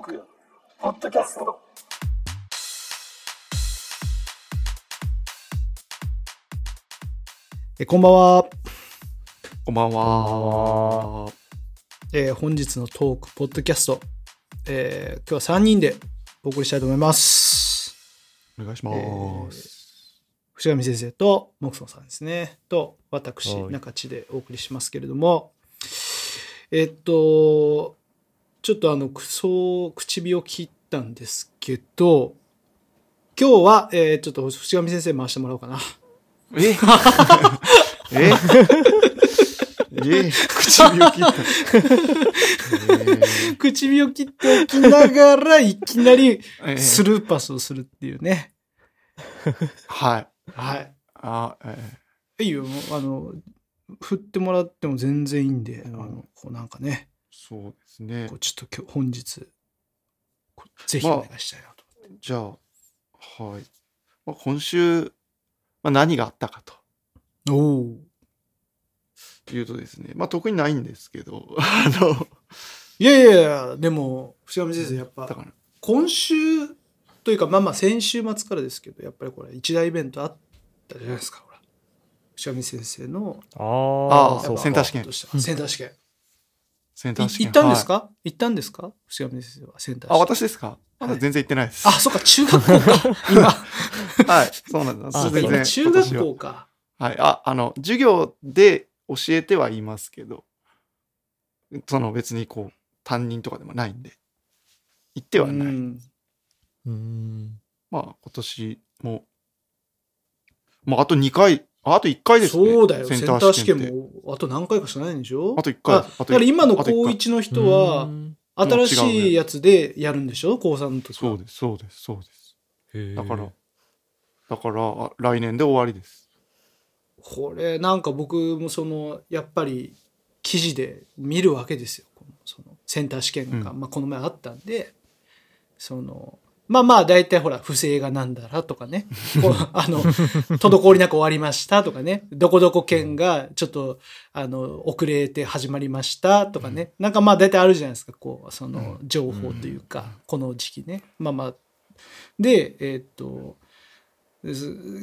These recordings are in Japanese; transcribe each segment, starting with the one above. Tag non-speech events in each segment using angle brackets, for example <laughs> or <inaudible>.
ークポッドキャスト。えこんばんは、こんばんは。えー本日のトークポッドキャスト、えー今日は3人でお送りしたいと思います。お願いします。藤上先生とモクソンさんですね。と私はい。中地でお送りしますけれども。えっとちょっとあのくそ唇を切ったんですけど今日は、えーちょっと藤上先生回してもらおうかな <laughs> え？え？え？唇を切った。<laughs> 唇を切っておきながらいきなりえースルーパスをするっていうね。はい。はい。あ、えいいよ、あの、振ってもらっても全然いいんで、うんあの、こうなんかね、ーそうですねこう。ちょっと今日、本日、ぜひお願いしたいなと。じゃあ、はい。まあ、今週、まあ、何があったかおお。というとですね、まあ、特にないんですけど、<laughs> あの、いやいやいや、でも、藤上先生、やっぱ、だから、今週というか、まあまあ、先週末からですけど、やっぱりこれ、一大イベントあったじゃないですか、ほら。藤上先生の、ああセンター試験センター試験。センター試験。い行ったんですはいか？行ったんですか？藤上先生は、センター試験。あ、私ですか？まだはい全然行ってないです。あ、そうか、中学校か、<laughs> 今。<laughs> はい、そうなんです。あ全然今中学校か。はい。あ、あの、授業で教えてはいますけど、その別にこう、担任とかでもないんで、行ってはない。うんうん。まあ、今年も、まあ、あと2回、ああと1回ですね。そうだよ、センター試験もあと何回かしかないんでしょ？あと1回。だから今の高1の人は、新しいやつでやるんでしょ？高3の時は。そうです、そうです、そうです。だから、だから、あ来年で終わりです。これなんか僕もそのやっぱり記事で見るわけですよ。そのセンター試験が、うまあ、この前あったんでそのまあまあ大体ほら不正がなんだらとかね。<laughs> あの滞りなく終わりましたとかね。どこどこ県がちょっとあの遅れて始まりましたとかね、なんかまあ大体あるじゃないですか。こうその情報というか、この時期ね。まあまあ。でえーっと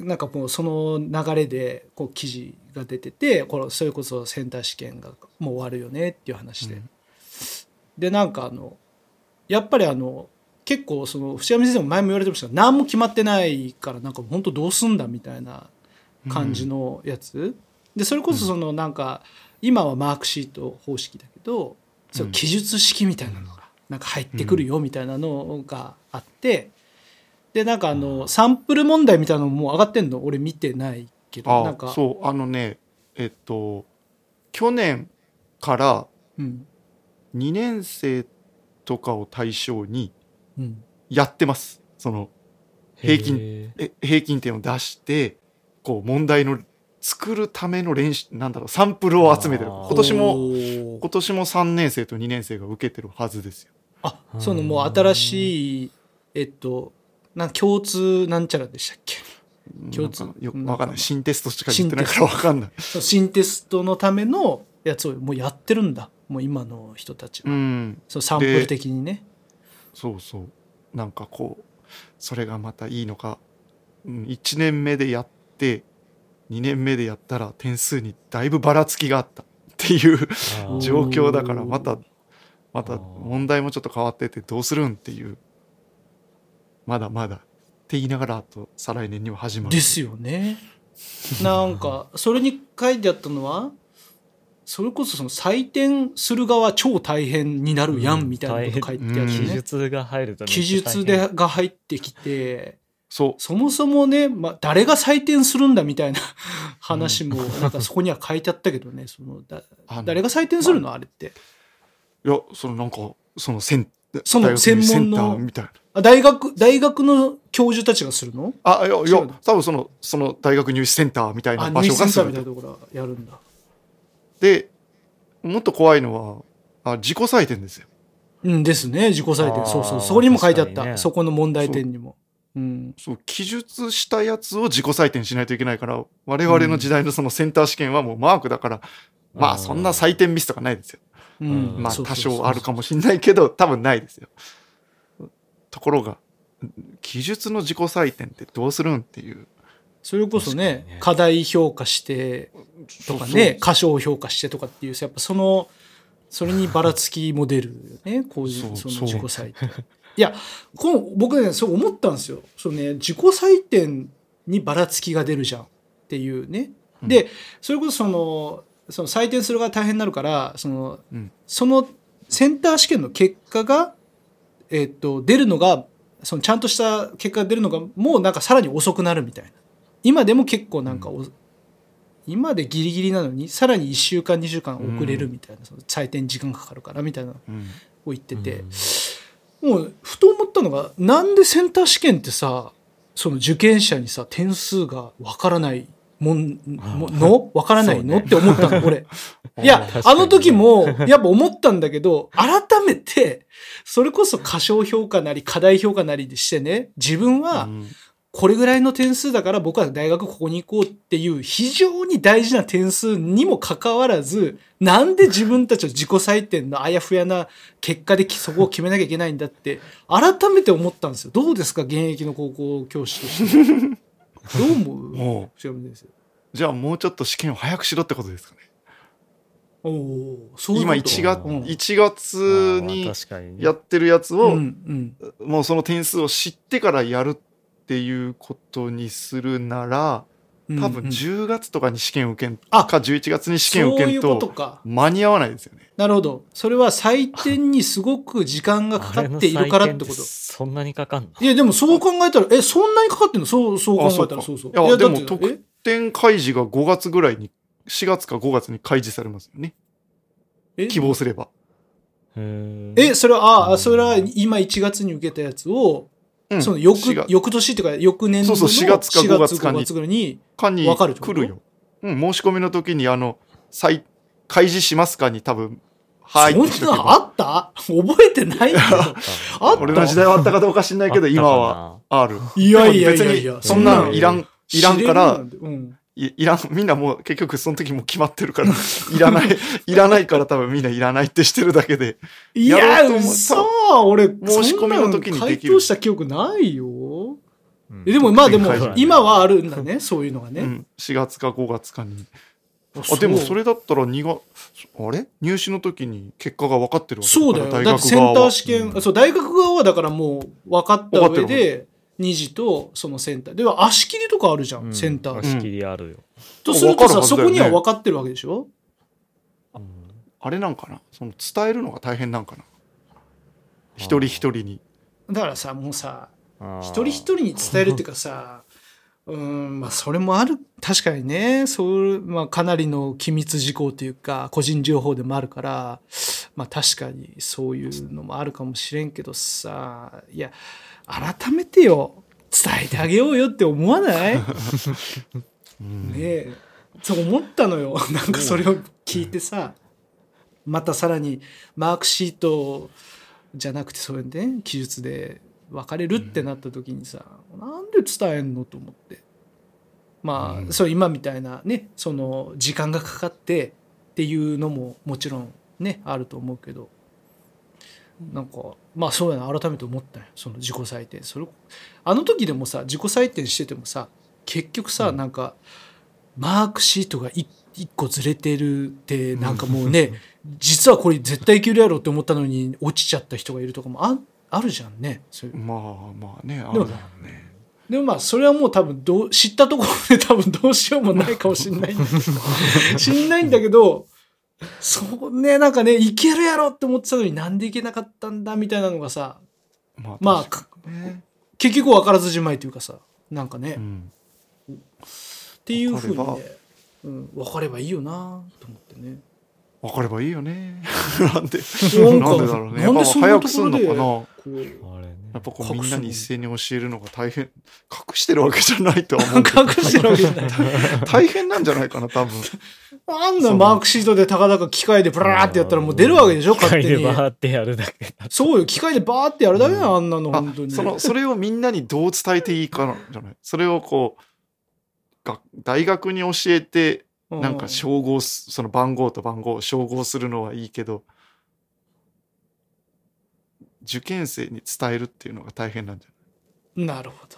なんかもうその流れでこう記事が出ててこれそれこそセンター試験がもう終わるよねっていう話で、うん。でなんかあのやっぱりあの結構その藤山先生も前も言われてましたが何も決まってないからなんか本当どうすんだみたいな感じのやつ、でそれこそそのなんか今はマークシート方式だけどその記述式みたいなのがなんか入ってくるよみたいなのがあってでなんかあのサンプル問題みたいなのももう上がってんの？俺見てないけどなんあか。そう、あのね、えっと、去年からうん。2年生とかを対象にうんやってます。その、平均平均点を出してこう問題の作るための練習なんだろうサンプルを集めてる。今年も今年も3年生と2年生が受けてるはずですよ。あそのもう新しいえっとなん共通なんちゃらでしたっけ？共通。よくなんかわかんない。新テストしか言ってないからわかんない。新テストのためのやつをもうやってるんだ。もう今の人たちは、うん。そのサンプル的にねそうそう。なんかこうそれがまたいいのか、うん、1年目でやって2年目でやったら点数にだいぶばらつきがあった。っていうー。状況だからまたまた問題もちょっと変わっててどうするんっていう。まだまだって言いながらあと再来年には始まる。ですよね。なんかそれに書いてあったのはそれこそその採点する側超大変になるやんみたいなこと書いてあってうんね、記述が入ると記述でが入ってきてそう。そもそもね、まあ、誰が採点するんだみたいな <laughs> 話もなんかそこには書いてあったけどねそのだ誰が採点するの？あれって。いやそのなんかそのセンその大学に専門のセンターみたいな。あ大学大学の教授たちがするの？あいやいや多分そのその大学入試センターみたいあな。場入試センター所がするみたいなところがやるんだでもっと怖いのはあ自己採点ですよ。うんですね。自己採点。そうそう。そこにも書いてあった、ね。そこの問題点にも。うん。そう記述したやつを自己採点しないといけないから我々の時代のそのセンター試験はもうマークだから、まあそんな採点ミスとかないですよ。うん。まあ多少あるかもしれないけど多分ないですよ。ところが記述の自己採点ってどうするんっていうそれこそねね。課題評価してとかね過小評価してとかっていうやっぱそのそれにばらつきも出るよねこういうその自己採点。いやこの僕ねそう思ったんですよ。そうね自己採点にばらつきが出るじゃんっていうね。でそれこそそのその採点する側大変になるからそのうん。そのセンター試験の結果が、えっと出るのがそのちゃんとした結果が出るのがもうなんかさらに遅くなるみたいな今でも結構なんかお、今でギリギリなのにさらに1週間2週間遅れるみたいな、その採点時間かかるからみたいなを言ってて、もうふと思ったのがなんでセンター試験ってさその受験者にさ点数がわからないもんもの？わからないの、って思ったの俺。<laughs> いやあの時も、やっぱ思ったんだけど、改めて、それこそ過小評価なり、過大評価なりでしてね、自分はうんこれぐらいの点数だから僕は大学ここに行こうっていう非常に大事な点数にもかかわらず、なんで自分たちの自己採点のあやふやな結果でそこを決めなきゃいけないんだって、改めて思ったんですよ。どうですか現役の高校教師として。<laughs> どう思う？じゃあもうちょっと試験を早くしろってことですかね。おお、そういう今こと？1月うん。1月にやってるやつうを、んうん。もうその点数を知ってからやるっていうことにするならうん多分うん10月とかに試験受けんあか11月に試験受けんこと。間に合わないですよね。なるほど。それは採点にすごく時間がかかっているからってこと。そんなにかかんの？いや、でもそう考えたら、え、そんなにかかってんの？そう、そう考えたらあそうそう。いやでも得点開示が5月ぐらいに4月か5月に開示されますよねえ？え希望すれば。え、それは、あ、それは今1月に受けたやつを、うん。その翌4、月。翌年っていうか、翌年度のそうそう4月か5月かに。5月ぐらいに、か来るよ。うん、申し込みの時にあの再開示しますかに多分はいそんなあった？覚えてないよ。<laughs> あった？俺の時代はあったかどうか知んないけど今はある。いやいやいやいや、そんなのいらんいらんからいいらんみんなもう結局その時もう決まってるから。<laughs> いらないいらないから多分みんないらないってしてるだけで。いやや、ろうと思嘘俺、申し込みの時にできる。回答した記憶ないよ。うん。えでもまあでも今はあるんだね、そういうのがね。うん、4月か5月かに。ああでもそれれだったら2月あれ？入試の時に結果が分かってるわけそうだよ。大だってセンタ学側は。ー試験、そう、大学側はだからもう分かった上で、二次とそのセンター。では足切りとかあるじゃん、うんセンター。仕切りあるよ。とするとさ、ね。そこには分かってるわけでしょ？うん。あれなんかな？その伝えるのが大変なんかな？一人一人に。だからさ、もうさ、一人一人に伝えるっていうかさ、<laughs> うん、まあそれもある、確かにね、そういう、まあかなりの機密事項というか、個人情報でもあるから、まあ確かにそういうのもあるかもしれんけどさ、いや、改めてよ、伝えてあげようよって思わない？ねえ、そう思ったのよ。なんかそれを聞いてさ、またさらにマークシートじゃなくてそういうね、記述で分かれるってなった時にさ、なんで伝えんのと思って。まあ、うん。そう今みたいなね、その時間がかかってっていうのももちろんね、あると思うけど、なんか、まあそうやな、改めて思ったよ。その自己採点。それ、あの時でもさ、自己採点しててもさ、結局さ、なんか、マークシートが一一個ずれてるって、なんかもうね、<laughs> 実はこれ絶対いけるやろって思ったのに落ちちゃった人がいるとかもああるじゃんね。そういうまあまあねあるだろうねでもまあそれはもう多分どう知ったところで多分どうしようもないかもしんないんだけど <laughs> しんないんだけどそうねなんかねいけるやろって思ってたのになんでいけなかったんだみたいなのがさまあまあね。結局分からずじまいというかさなんかね、っうん。ていうふうにね、うん、分かればいいよなと思ってね。分かればいいよね <laughs> なんで？なんかなんでだろうねやっぱ早くすんのかなこうあれね。やっぱこうみんなに一斉に教えるのが大変隠してるわけじゃないとは思うけど <laughs> 隠してるわけじゃない。<laughs> 大変なんじゃないかな多分あんなマークシートでたかだか機械でブラーってやったらもう出るわけでしょ機械で勝手に。バーってやるだけだ。そうよ、機械でバーってやるだけだよ、あんなの、あ本当に。そのそれをみんなにどう伝えていいかじゃない？それをこうが大学に教えてうなんか照合すその番号と番号を照合するのはいいけど受験生に伝えるっていうのが大変なんじゃなるほど。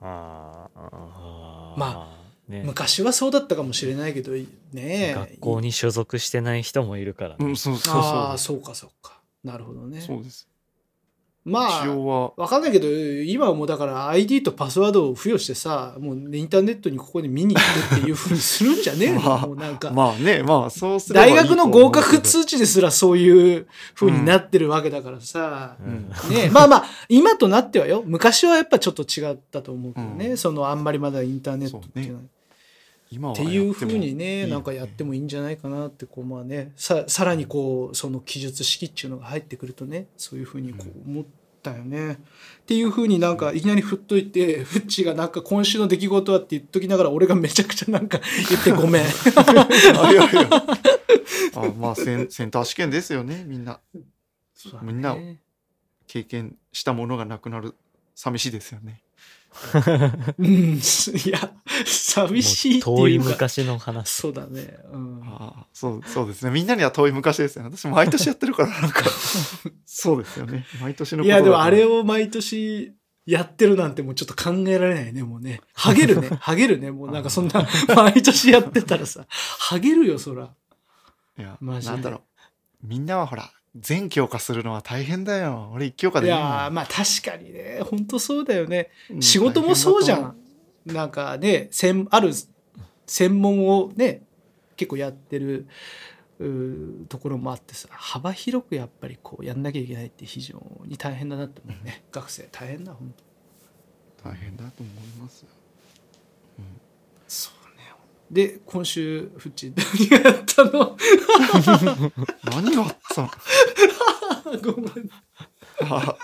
あーあー。まね、昔はそうだったかもしれないけど、ねえ。学校に所属してない人もいるからない、ね。うん、そうそうああ、そうそうかそうか。なるほどね。そうですまあ、わかんないけど、今はもうだから ID とパスワードを付与してさ、もうインターネットにここで見に行ってっていうふうにするんじゃねえの？まあもうなんか。まあねまあそうすればいい大学の合格通知ですらそういう風になってるわけだからさ。うんねまあまあ、今となってはよ。昔はやっぱちょっと違ったと思うけどね。うんそのあんまりまだインターネットっていうのは。今はっていう風にやね、なんかやってもいいんじゃないかなって、こうまあね、ささらにこう、その記述式っていうのが入ってくるとね、そういう風にこう思ったよね。っていう風になんかいきなり振っといて、フッチがなんか今週の出来事はって言っときながら、俺がめちゃくちゃなんか言ってごめん。あいやいや。<laughs> あまあセンセンター試験ですよねみんな。ね。みんな経験したものがなくなる寂しいですよねうん、いや、寂しいってもう遠いか。いう昔の話。そうだね。うん。ああそうそうですねみんなには遠い昔ですよね私毎年やってるからなんか <laughs> そうですよね毎年のいや、でもあれをを毎年やってるなんてもうちょっと考えられないね、もうね。ハゲるね。<laughs> ハゲるね。もうなんかそんな、毎年やってたらさ、ハゲるよ、そら。いやマジでなんだろうみんなはほら全教科するのは大変だよ俺一教科いでいいやーまあ確かにね、本当そうだよね。うん仕事もそうじゃん。なんかね、専ある専門をね、結構やってるところもあってさ、幅広くやっぱりこうやんなきゃいけないって非常に大変だなって思うね。学生大変だ、本当大変だと思いますよそうね。で、今週、フッチ、何がやったの？<laughs> 何があったの？ごめん。あ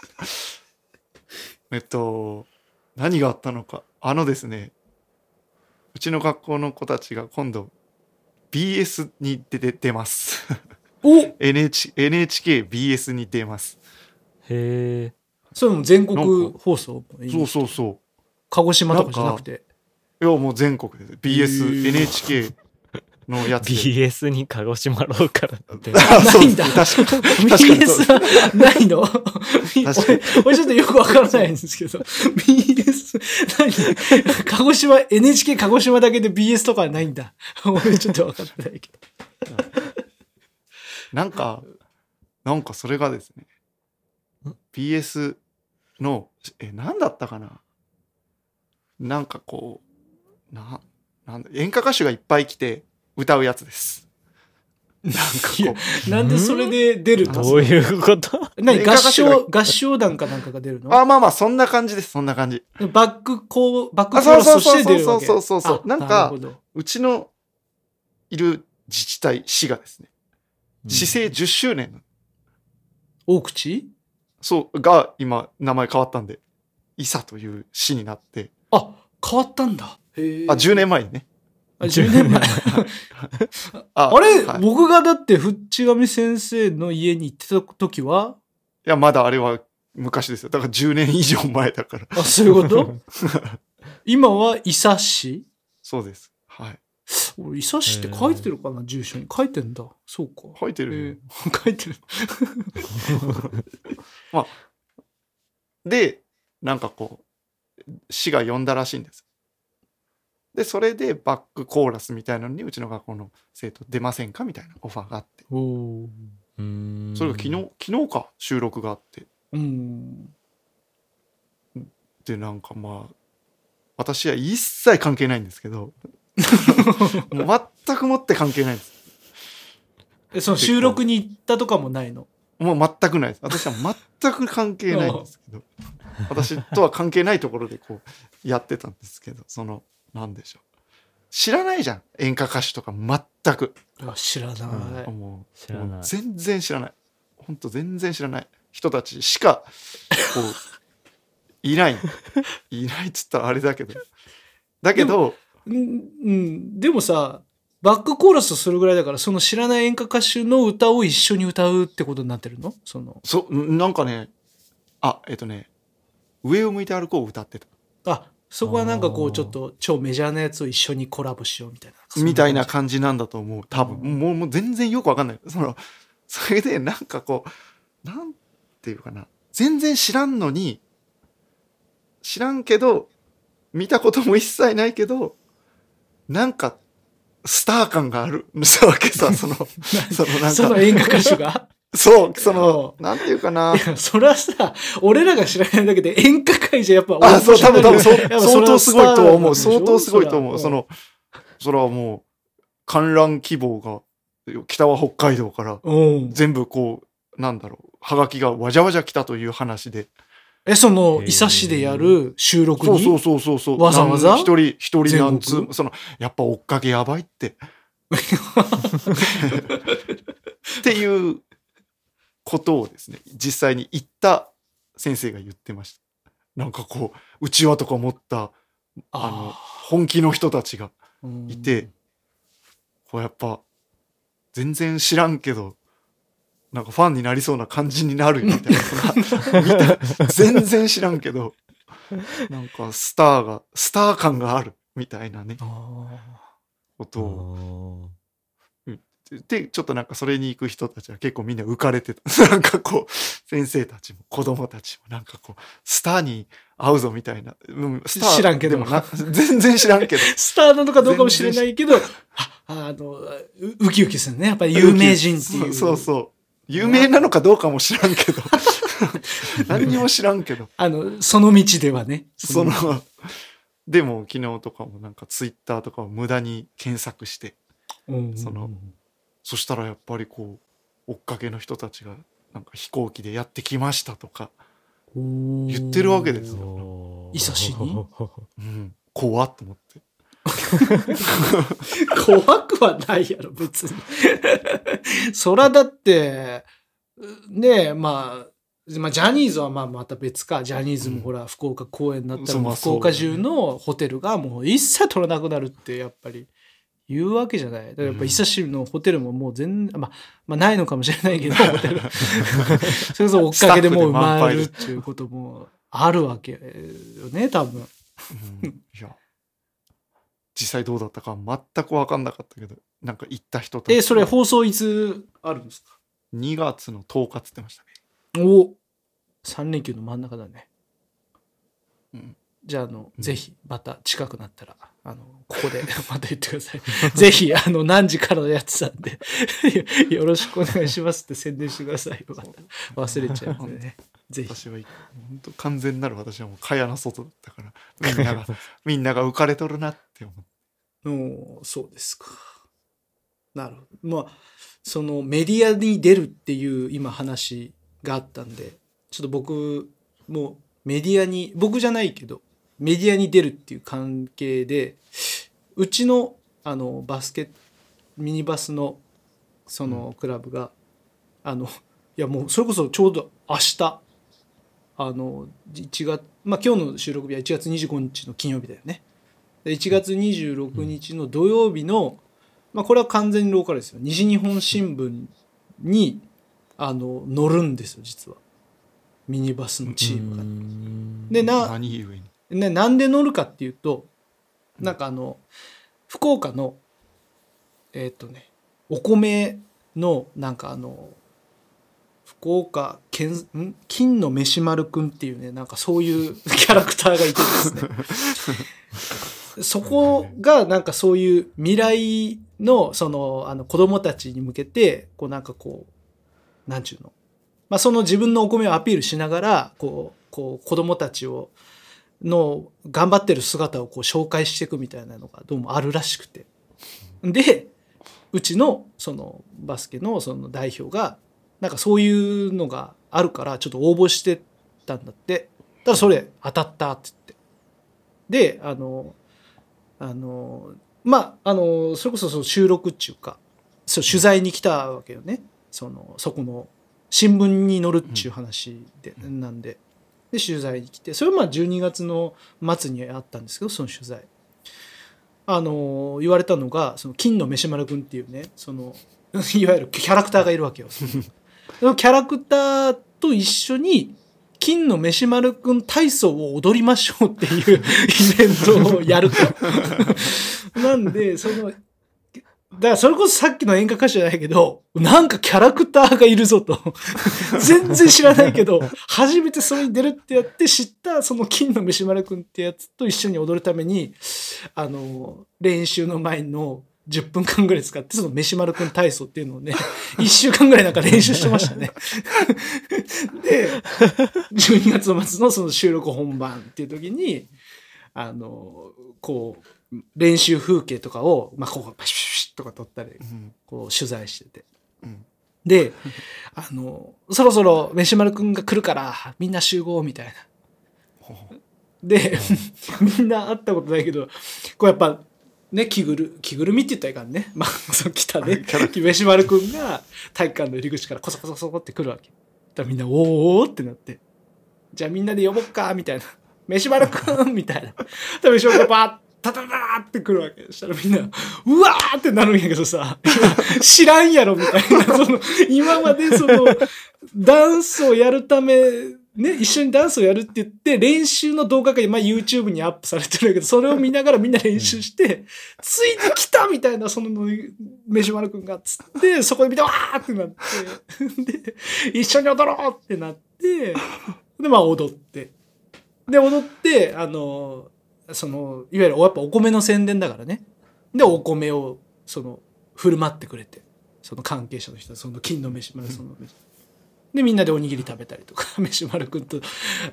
えっと何があったのか？あのですねうちの学校の子たちが今度 BS に出て出ます。お！NH NHKBS に出ます。へえ。それも全国放送？そうそうそ鹿児島とかじゃなくて？ういやもう全国で。す BS、NHK のやつで。BS に鹿児島ローカルって。<laughs> あないんだ。確かに。BS はないの？か俺俺ちょっとよくわからないんですけど、BS、何？鹿児島、NHK 鹿児島だけで BS とかはないんだ。俺ちょっとわかってないけど。<laughs> なんかなんかそれがですね BS のえ何だったかな？なんかこうななんだ演歌歌手がいっぱい来て歌うやつです。なんかいやこうなんでそれで出るの？どういうこと？<laughs> 何合唱、合唱団かなんかが出るの？あまあまあそんな感じです。そんな感じ。バックこう、バックあコーラスとそうそうそうして出るわけ？そうそうそうそうあなんかうちのいる自治体市がですね。市政10周年。の大口？そうが今名前変わったんで伊佐という市になって。あ、変わったんだ。あ10年前にねあ10年前。<laughs> ああれ、はい僕がだって、ふっちがみ先生の家に行ってた時は？いや、まだあれは昔ですよ。だから10年以上前だから。あ、そういうこと？<laughs> 今は伊佐市？そうです。はい。俺、伊佐市って書いてるかな、住所に。書いてんだ。そうか。書いてる <laughs> 書いてる。で、なんかこう、市が呼んだらしいんです。で、それでバックコーラスみたいなのに、うちの学校の生徒出ませんかみたいなオファーがあって。それが昨日、昨日か、収録があって。うん。で、なんかまあ、私は一切関係ないんですけど、も <laughs> う全くもって関係ないんです。え、その収録に行ったとかもないの？もう全くないです。私は全く関係ないんですけど、<laughs> 私とは関係ないところでこうやってたんですけど、その、なんでしょう。知らないじゃん。演歌歌手とか全く。あ知らない。もう知らない全然知らない。ほんと全然知らない人たちしか、こう、<laughs> いない。いないっつったらあれだけど。だけど、うん、うん。でもさ、バックコーラスするぐらいだから、その知らない演歌歌手の歌を一緒に歌うってことになってるの？その。そ、なんかね、あ、えっとね、上を向いて歩こうを歌ってた。あ、そこはなんかこう、ちょっと超メジャーなやつを一緒にコラボしようみたいな。みたいな感感じなんだと思う。多分。うんもう、もう全然よくわかんない。その、<laughs> それでなんかこう、なんていうかな。全然知らんのに、知らんけど、見たことも一切ないけど、なんか、スター感がある。<laughs> さわけさ、その、<laughs> そのなんか、その演歌歌手が？そう、その、なんていうかな。いや、それはさ、俺らが知らないだけで演歌界じゃやっぱ、あ、そう、多分多分、相当すごいとは思う。相当すごいとそ思う。その、それはもう、観覧希望が、北は北海道から、うん。全部こう、なんだろう、はがきがわじゃわじゃ来たという話で。え、その、伊佐市でやる収録に？そうそうそうそうそう。わざわざ？一人、一人なん全つ、その、やっぱ追っかけやばいって。<laughs> っていうことをですね、実際に言った先生が言ってました。なんかこう、うちわとか持った、あの、本気の人たちがうんいて、こうやっぱ、全然知らんけど、なんかファンになりそうな感じになるみたいな。<laughs> 全然知らんけど、なんかスターが、スター感があるみたいなね、あことを。あで、ちょっとなんかそれに行く人たちは結構みんな浮かれてた。<laughs> なんかこう、先生たちも子供たちもなんかこう、スターに会うぞみたいな。うんスター知らんけど全然知らんけど。ー <laughs> スターなのかどうかもしれないけど、あ、あの、うウキウキするね。やっぱり有名人っていう。そうそう。有名なのかどうかも知らんけど。<laughs> 何にも知らんけど。あの、その道ではね。その、でも昨日とかもなんかツイッターとかを無駄に検索して、うん、そのそしたらやっぱりこう、追っかけの人たちがなんか飛行機でやってきましたとか、言言ってるわけですよ。おー伊佐市にうん、怖っと思って。<laughs> 怖くはないやろ、別に。そらだって、ねえ、まあ、まあ、ジャニーズはまあまた別か。ジャニーズもほら、福岡公演になったら福岡中のホテルがもう一切取らなくなるってやっぱり言うわけじゃない。だからやっぱ伊佐市のホテルももう全然、まあ、まあないのかもしれないけど、ホテル。<laughs> それこそ追っかけでもう埋まるっていうこともあるわけよね、多分。うん、いや、実際どうだったか全く分かんなかったけど、なんか行った人たちえ、それ放送いつあるんですか？2月の10日っつってましたね。お3連休の真ん中だね。うんじゃあ、あの、うんぜひ、また近くなったら、あの、ここで <laughs> また言ってください。<laughs> ぜひ、あの、何時からのやつなんで、<laughs> よろしくお願いしますって宣伝してくださいよ。また忘れちゃうんでね。ぜひ。私は本当完全なる私はもう蚊帳の外だったからみんながみんなが浮かれとるなって思おーそうですか。なるほど。まあ、そのメディアに出るっていう今話があったんで、ちょっと僕もメディアに、僕じゃないけど、メディアに出るっていう関係で、うちのあのバスケ、ミニバスのそのクラブが、あの、いやもうそれこそちょうど明日、あの、1月、まあ今日の収録日は1月25日の金曜日だよね。で1月26日の土曜日の、まあ、これは完全にローカルですよ。西日本新聞にあの乗るんですよ実は。ミニバスのチームが。でな何故に？ね、なんで乗るかっていうとなんかあの福岡のえっ、とねお米のなんかあの福岡県ん？金の飯丸くんっていうねなんかそういう <laughs> キャラクターがいてですね。そこがなんかそういう未来のそのあの子供たちに向けてこうなんかこうなんちゅうの、まあ、その自分のお米をアピールしながらこうこう子供たちをの頑張ってる姿をこう紹介していくみたいなのがどうもあるらしくて。でうちのそのバスケのその代表がなんかそういうのがあるからちょっと応募してたんだって。ただそれ当たったって言って。であのあのまああのそれこそその収録っていうかそう取材に来たわけよね。そのそこの新聞に載るっていう話で、なんでで取材に来てそれはまあ12月の末にあったんですけどその取材あの言われたのがその金の飯丸君っていうねその <laughs> いわゆるキャラクターがいるわけよ <laughs> そのキャラクターと一緒に金の飯丸くん体操を踊りましょうっていうイベントをやると。<laughs> なんで、その、だからそれこそさっきの演歌歌手じゃないけど、なんかキャラクターがいるぞと。<laughs> 全然知らないけど、初めてそれに出るってやって知った、その金の飯丸くんってやつと一緒に踊るために、あの、練習の前の10分間ぐらい使って、その飯丸くん体操っていうのをね、<laughs> 1週間ぐらいなんか練習してましたね。<laughs> で、12月の末のその収録本番っていう時に、あの、こう、練習風景とかを、まあ、こう、パシュパシュとか撮ったり、うんこう、取材してて。うんで、あの、そろそろ飯丸くんが来るから、みんな集合みたいな。で、みんな会ったことないけど、こうやっぱ、ね、着ぐる、着ぐるみって言ったらいかんね。まあ、そう来たね飯丸くんが体育館の入り口からコソコソコソって来るわけ。だからみんな、おーおーってなって、じゃあみんなで呼ぼっか、みたいな。飯丸くんみたいな。で、飯丸くんがバーッ、タタタって来るわけ。したらみんな、うわーってなるんやけどさ、知らんやろみたいな。その、今までその、ダンスをやるため、ね、一緒にダンスをやるって言って、練習の動画が今 YouTube にアップされてるけど、それを見ながらみんな練習して、ついてきたみたいな、その、飯丸くんが、つって、そこで見て、わーってなって、で、一緒に踊ろうってなって、で、まあ踊って。で、踊って、あの、その、いわゆるやっぱお米の宣伝だからね。で、お米を、その、振る舞ってくれて、その関係者の人、その金の飯丸、その飯。で、みんなでおにぎり食べたりとか、<laughs> 飯丸くんと、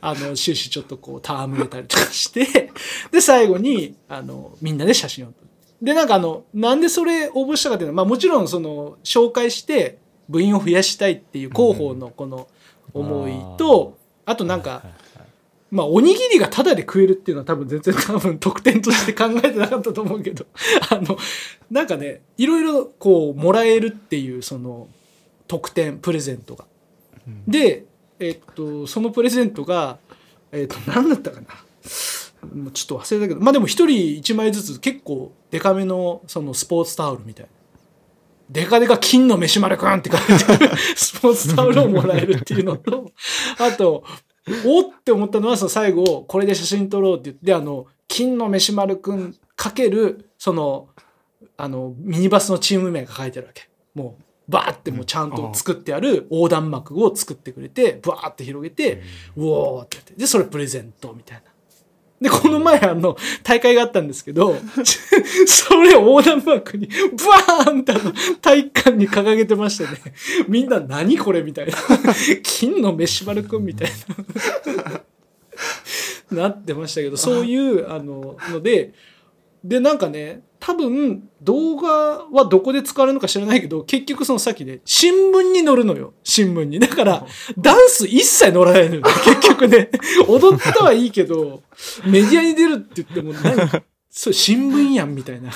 あの、終始ちょっとこう、戯れたりとかして、で、最後に、あの、みんなで写真を撮る。で、なんかあの、なんでそれ応募したかっていうのは、まあもちろんその、紹介して部員を増やしたいっていう広報のこの思いと、あとなんか、まあ、おにぎりがタダで食えるっていうのは多分全然 <laughs> 多分特典として考えてなかったと思うけど、<laughs> あの、なんかね、いろいろこう、もらえるっていうその、特典、プレゼントが。で、えっと、そのプレゼントが、えっと、何だったかな。もうちょっと忘れたけど、まあでも一人一枚ずつ結構デカめのそのスポーツタオルみたいな。デカデカ金の飯丸くんって書いてある <laughs> スポーツタオルをもらえるっていうのと、あと、おって思ったのは、その最後、これで写真撮ろうって言って、あの、金の飯丸くんかける、その、あの、ミニバスのチーム名が書いてあるわけ。もう、バーってもうちゃんと作ってある横断幕を作ってくれて、バーって広げて、うおーってやって。で、それプレゼントみたいな。で、この前あの、大会があったんですけど、<laughs> それを横断幕に、バーンってあの、体育館に掲げてましたね。みんな何これみたいな。金の飯丸くんみたいな。なってましたけど、そういう、あの、ので、で、なんかね、多分、動画はどこで使われるのか知らないけど、結局そのさっきで、新聞に載るのよ。新聞に。だから、ダンス一切載らないのよ。結局ね。踊ったはいいけど、メディアに出るって言っても何、そう、新聞やん、みたいな。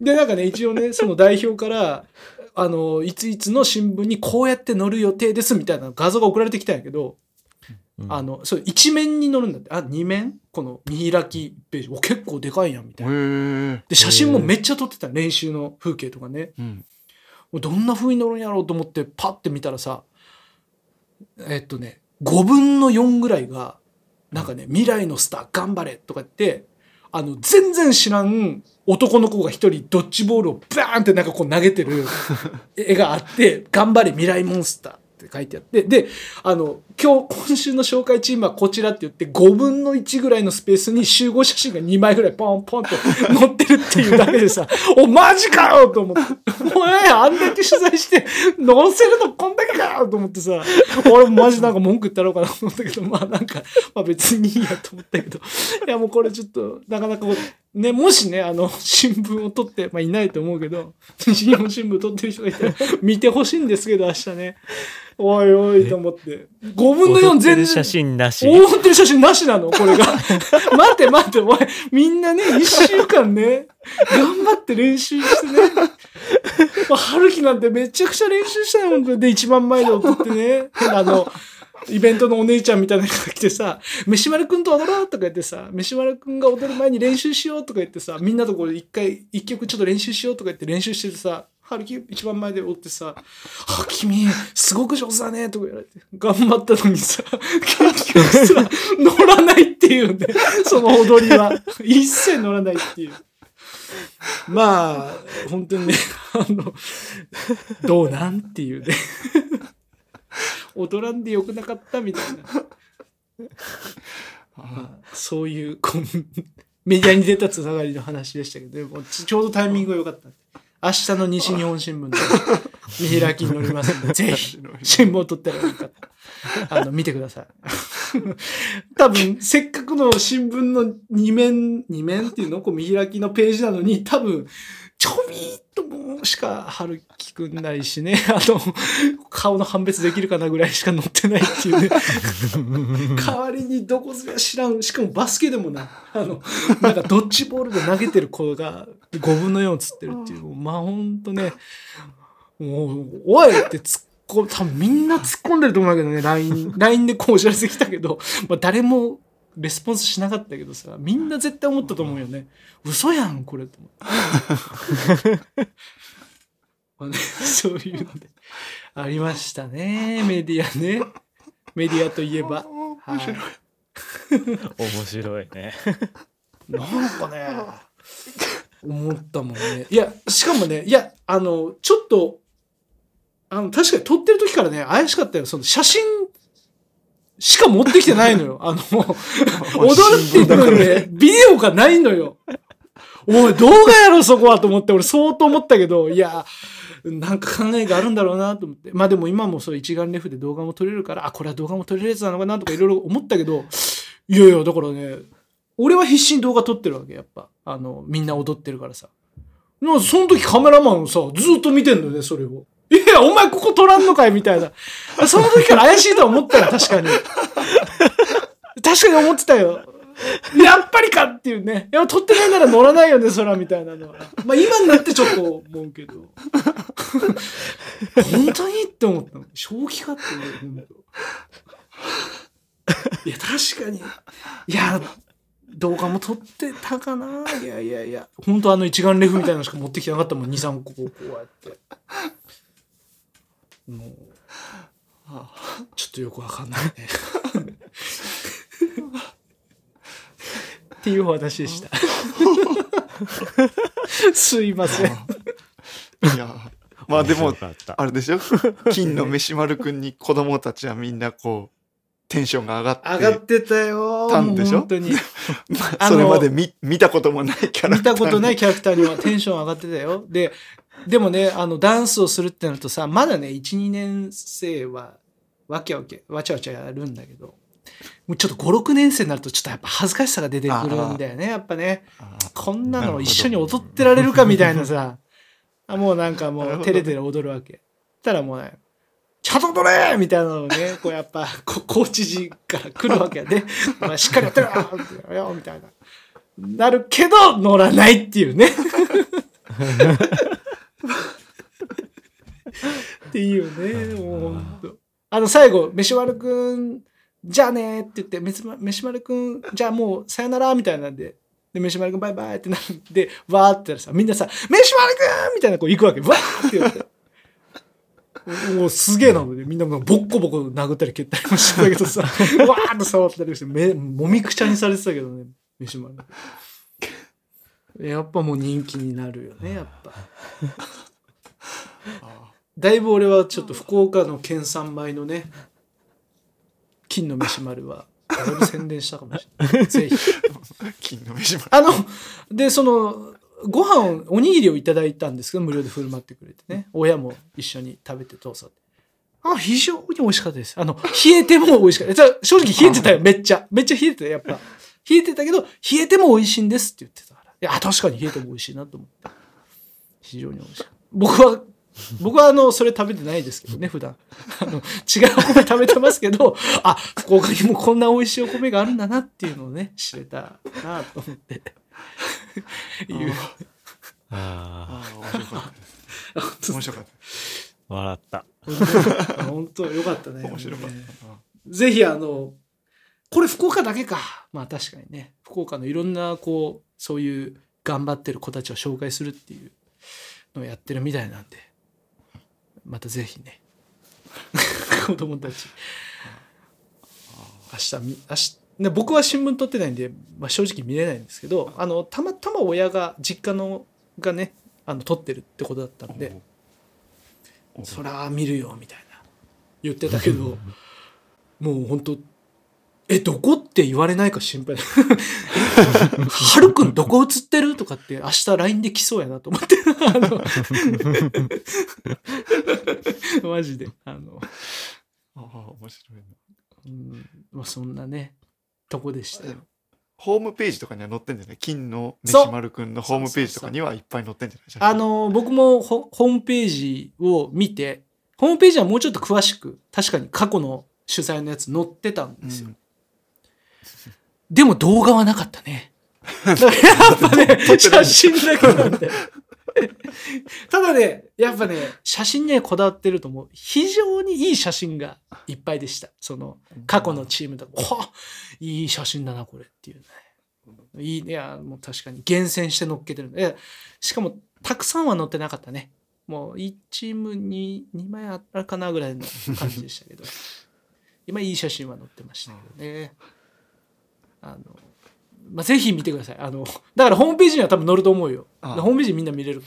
で、なんかね、一応ね、その代表から、あの、いついつの新聞にこうやって載る予定ですみたいな画像が送られてきたんやけど、うんあの、そう、一面に載るんだって。あ、二面？この見開きページ。お、結構でかいやん、みたいな。で、写真もめっちゃ撮ってた。練習の風景とかね。うん。どんな風に乗るんやろうと思ってパッて見たらさえっとね5分の4ぐらいがなんかね「未来のスター頑張れ」とか言ってあの全然知らん男の子が一人ドッジボールをバーンってなんかこう投げてる <laughs> 絵があって「頑張れ未来モンスター」って書いてあってであの今日今週の紹介チームはこちらって言って5分の1ぐらいのスペースに集合写真が2枚ぐらいポンポンと載ってるっていうだけでさ <laughs> おマジかよと思って。お前あんだけ取材して載せるのこんだけかよと思ってさ俺もマジなんか文句言ったろうかなと思ったけどまあなんか、まあ、別にいいやと思ったけど。いやもうこれちょっとなかなかねもしねあの <laughs> 新聞を取ってまあいないと思うけど <laughs> 日本新聞取ってる人がいたら <laughs> 見てほしいんですけど明日ねおいおいと思って5分の4踊って全然る写真なし。踊ってる写真なしなのこれが。待って待って、お前、みんなね、一週間ね、頑張って練習してね。まあ春樹なんてめちゃくちゃ練習したよ、本当に。で、一番前で踊ってね。あの、イベントのお姉ちゃんみたいな人が来てさ、飯丸くんと踊ろうとか言ってさ、飯丸くんが踊る前に練習しようとか言ってさ、みんなとこれ一回、一曲ちょっと練習しようとか言って練習しててさ、春樹一番前で踊ってさ、あ、君、すごく上手だね、とか言われて、頑張ったのにさ、結局さ、乗らないっていうね、その踊りは。一切乗らないっていう。まあ、本当にね、あの、どうなんっていうね。踊らんでよくなかったみたいな。ま <laughs> あそういう、こうメディアに出たつながりの話でしたけど、でもちちょうどタイミングが良かった。明日の西日本新聞の <laughs> 見開きに載りますので、ぜひ、新聞を取ったらよかった。あの、見てください。<laughs> 多分、せっかくの新聞の二面、二面っていうのこう見開きのページなのに、多分、ちょびーっともしか春樹くんないしね、<laughs> あの、顔の判別できるかなぐらいしか載ってないっていうね。<laughs> 代わりにどこぞや知らん、しかもバスケでもない。あの、なんかドッジボールで投げてる子が5分の4つってるっていう。まあほんとね、もう、おいって突っ込む、多分みんな突っ込んでると思うんだけどね、LINE、LINE でこうお知らせ来たけど、まあ誰もレスポンスしなかったけどさ、みんな絶対思ったと思うよね。嘘やん、これと思って。まあね、そういうので、ありましたね、メディアね。メディアといえば。はい。面白いね。なんかね、思ったもんね。いや、しかもね、いや、あの、ちょっと、あの、確かに撮ってる時からね、怪しかったよ。その写真しか持ってきてないのよ。<laughs> あの、踊るって言ったのにね、ビデオがないのよ。おい、動画やろ、そこはと思って、俺相当思ったけど、いや、なんか考えがあるんだろうなと思って。まあでも今もそう一眼レフで動画も撮れるから、あ、これは動画も撮れるやつなのかなとかいろいろ思ったけど、いやいや、だからね、俺は必死に動画撮ってるわけ、やっぱ。あの、みんな踊ってるからさ。その時カメラマンさ、ずっと見てんのよね、それを。いや、お前ここ撮らんのかいみたいな。その時から怪しいと思ったよ、確かに。確かに思ってたよ。やっぱりかっていうね。いや、撮ってないなら乗らないよね、そら、みたいなのは。まあ今になってちょっと思うけど。本当にって思ったの。正気かってね、本当。いや、確かに。いや、動画も撮ってたかないやいやいや。本当あの一眼レフみたいなのしか持ってきてなかったもん、2、3個こうやって。もう、ちょっとよくわかんないね。<laughs> っていうお話でした。<laughs> すいません。いや、まあでもあれでしょ？金の飯丸くんに子供たちはみんなこう、テンションが上がって、上がってたよ。たんでしょ？本当に。<laughs> それまで見見たこともないキャラクター。見たことないキャラクターにはテンション上がってたよ。で、でもね、あの、ダンスをするってなるとさ、まだね、1、2年生は、わけわけ、わちゃわちゃやるんだけど、もうちょっと5、6年生になると、ちょっとやっぱ恥ずかしさが出てくるんだよね、やっぱね。あこんなの一緒に踊ってられるかみたいなさ、<laughs> あもうなんかもう、テレテレ踊るわけ。たらもうね、ちゃんと踊れみたいなのをね、こうやっぱ、<laughs> こコーチ陣から来るわけやね。<laughs> お前しっかりやってるよみたいな。なるけど、乗らないっていうね。っていうね、もうほんと。あの、最後、飯丸くん、じゃあねって言って、飯丸くん、じゃあもうさよならみたいなんで、で、飯丸くんバイバイってなるんで、わーってさ、みんなさ、飯丸くんみたいなこう行くわけ。わーって言って。もうすげえなので、みんなもボッコボコ殴ったり蹴ったりもしてたけどさ、<laughs> わーっと触ったりして、め、もみくちゃにされてたけどね、飯丸。やっぱもう人気になるよね、やっぱ。<laughs> だいぶ俺はちょっと福岡の県産米のね、金の飯丸は、だいぶ宣伝したかもしれない。<laughs> ぜひ。金の飯丸。あの、で、その、ご飯を、おにぎりをいただいたんですけど、無料で振る舞ってくれてね。親も一緒に食べてどうぞって。あ、非常に美味しかったです。あの、冷えても美味しかった。正直冷えてたよ、めっちゃ。めっちゃ冷えてたよ、やっぱ。冷えてたけど、冷えても美味しいんですって言ってたから。いや、確かに冷えても美味しいなと思って。非常に美味しかった。僕は、<laughs> 僕はあの、それ食べてないですけどね、<laughs> 普段。あの、違うお米食べてますけど、<laughs> あ、福岡にもこんな美味しいお米があるんだなっていうのをね、知れたなと思って。いう。あああ、面白かったです。面白かった。あ、笑った。本当よかったね。面白かったねぜひあの、これ福岡だけか。まあ確かにね、福岡のいろんなこう、そういう頑張ってる子たちを紹介するっていうのをやってるみたいなんで、またぜひね、<laughs> 子供たち、明日み、明日、で僕は新聞撮ってないんで、まあ、正直見れないんですけどあのたまたま親が実家のがねあの撮ってるってことだったんでおそりゃ見るよみたいな。言ってたけど <laughs> もう本当えどこって言われないか心配はるくんどこ映ってる？とかって明日 LINE で来そうやなと思って。<laughs> マジで。あの、ああ面白いな。うん。まあ、そんなねとこでしたよ。ホームページとかには載ってんじゃない？金のそう。飯丸くんのホームページとかにはいっぱい載ってんじゃない？あの僕もホホームページを見てホームページはもうちょっと詳しく確かに過去の主催のやつ載ってたんですよ、うんでも動画はなかったね。<laughs> やっぱね、写真だけなんで。ただね、やっぱね、写真にはこだわってると思う。非常にいい写真がいっぱいでした。その、過去のチームとか、おいい写真だな、これっていうね。いいね、いや、もう確かに厳選して載っけてるんで。しかも、たくさんは載ってなかったね。もう、1チームに2枚あったかなぐらいの感じでしたけど。<laughs> 今、いい写真は載ってましたけどね。あの、まあ、ぜひ見てください。あの、だからホームページには多分載ると思うよ。あホームページみんな見れるか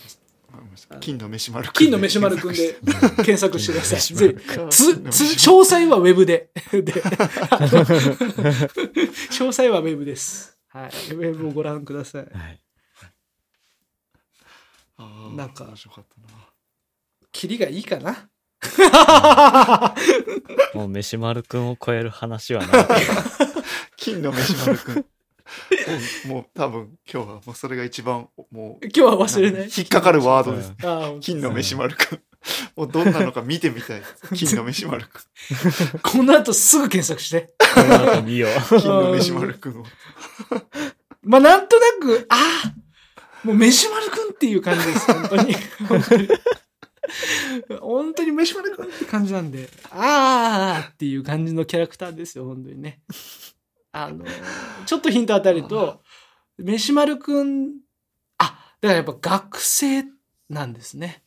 らわかりました金の飯丸くん金の飯丸くんで検索してください。<laughs> つつ詳細はウェブで。で詳細はウェブです。はい。ウェブをご覧ください。はい。なんか面白かったなキリがいいかな <laughs> もう飯丸くんを超える話はない。<laughs> 金の飯丸くんもうもう多分今日はもうそれが一番もう今日は忘れない。引っかかるワードですあー金の飯丸くんもうどんなのか見てみたい金の飯丸くんこの後すぐ検索して。この後見よう。金の飯丸くんをまあ、なんとなく、ああもう飯丸くんっていう感じです、本当に。本当に本当に飯丸くんって感じなんで、ああっていう感じのキャラクターですよ、本当にね。あの、ちょっとヒント与えると、飯丸くん、あ、だからやっぱ学生なんですね。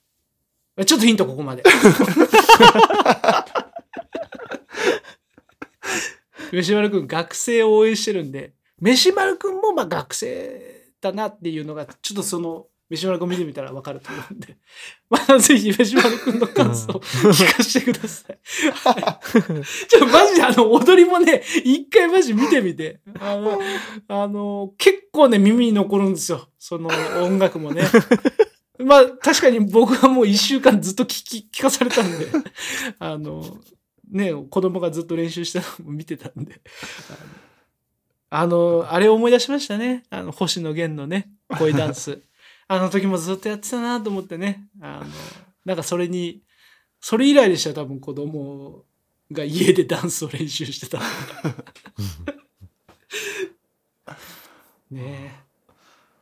ちょっとヒントここまで。<laughs> 飯丸くん学生を応援してるんで、飯丸くんもまあ学生だなっていうのが、ちょっとその、飯丸くん見てみたらわかると思うんで、<laughs> まあぜひ飯丸くんの感想を聞かせてください。ちょ、マジであの、踊りもね、一回マジ見てみて。あの、あの、結構ね、耳に残るんですよ。その音楽もね。まあ、確かに僕はもう一週間ずっと聞き、聞かされたんで、あの、ね、子供がずっと練習したのも見てたんで、あの、あれを思い出しましたね。あの、星野源のね、恋ダンス。あの時もずっとやってたなと思ってね。あの、なんかそれに、それ以来でしたよ、多分子供が家でダンスを練習してた。<laughs> ねえ。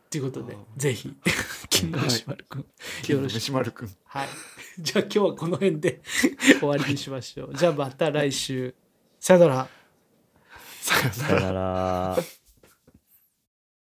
ということであ、ぜひ、<laughs> 金の石丸くん、よろしく。飯丸くんはい。じゃあ今日はこの辺で <laughs> 終わりにしましょう。じゃあまた来週。さよなら。さよならさよなら。